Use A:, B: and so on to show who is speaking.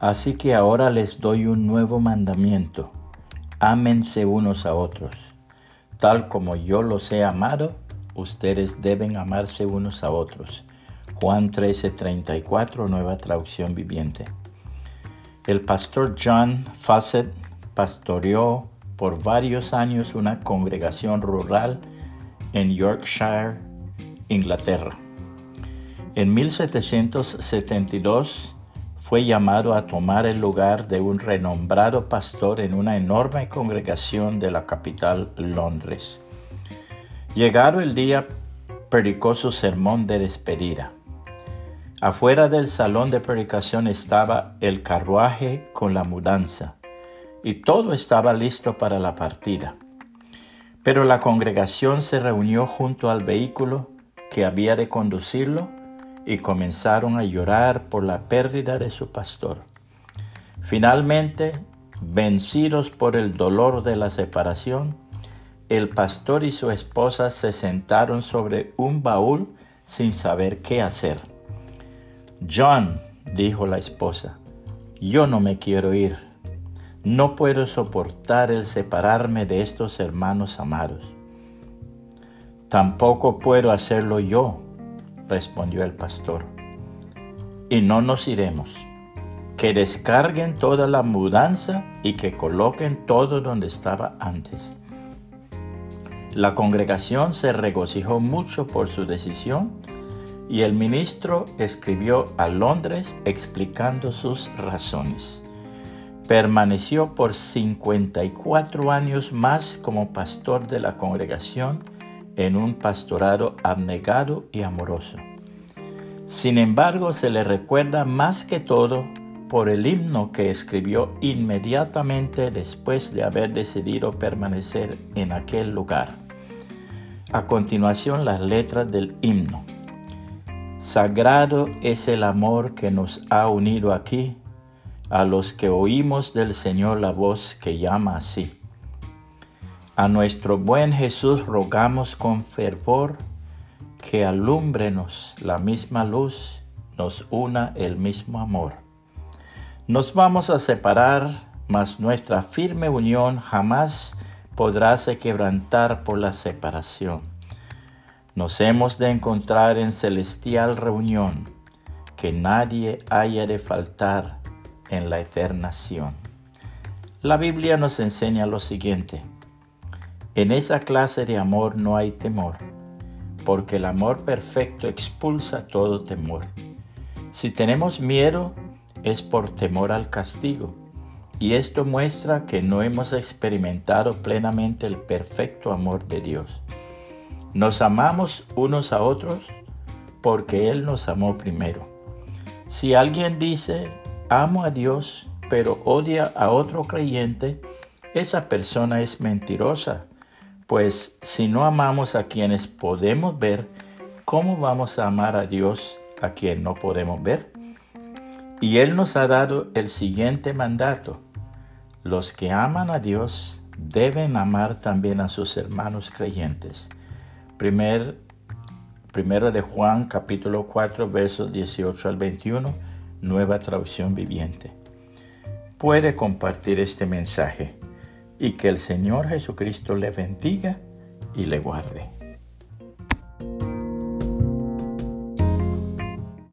A: Así que ahora les doy un nuevo mandamiento. Ámense unos a otros. Tal como yo los he amado, ustedes deben amarse unos a otros. Juan 13:34, nueva traducción viviente. El pastor John Fassett pastoreó por varios años una congregación rural en Yorkshire, Inglaterra. En 1772 fue llamado a tomar el lugar de un renombrado pastor en una enorme congregación de la capital Londres. Llegado el día, predicó su sermón de despedida. Afuera del salón de predicación estaba el carruaje con la mudanza, y todo estaba listo para la partida. Pero la congregación se reunió junto al vehículo que había de conducirlo y comenzaron a llorar por la pérdida de su pastor. Finalmente, vencidos por el dolor de la separación, el pastor y su esposa se sentaron sobre un baúl sin saber qué hacer. John, dijo la esposa, yo no me quiero ir. No puedo soportar el separarme de estos hermanos amados. Tampoco puedo hacerlo yo, respondió el pastor. Y no nos iremos. Que descarguen toda la mudanza y que coloquen todo donde estaba antes. La congregación se regocijó mucho por su decisión y el ministro escribió a Londres explicando sus razones. Permaneció por 54 años más como pastor de la congregación en un pastorado abnegado y amoroso. Sin embargo, se le recuerda más que todo por el himno que escribió inmediatamente después de haber decidido permanecer en aquel lugar. A continuación, las letras del himno. Sagrado es el amor que nos ha unido aquí, a los que oímos del Señor la voz que llama así. A nuestro buen Jesús rogamos con fervor que alúmbrenos la misma luz, nos una el mismo amor. Nos vamos a separar, mas nuestra firme unión jamás podrá se quebrantar por la separación nos hemos de encontrar en celestial reunión, que nadie haya de faltar en la eternación. La Biblia nos enseña lo siguiente. En esa clase de amor no hay temor, porque el amor perfecto expulsa todo temor. Si tenemos miedo, es por temor al castigo, y esto muestra que no hemos experimentado plenamente el perfecto amor de Dios. Nos amamos unos a otros porque Él nos amó primero. Si alguien dice, amo a Dios, pero odia a otro creyente, esa persona es mentirosa, pues si no amamos a quienes podemos ver, ¿cómo vamos a amar a Dios a quien no podemos ver? Y Él nos ha dado el siguiente mandato. Los que aman a Dios deben amar también a sus hermanos creyentes. Primer, primero de Juan capítulo 4 versos 18 al 21, nueva traducción viviente. Puede compartir este mensaje y que el Señor Jesucristo le bendiga y le guarde.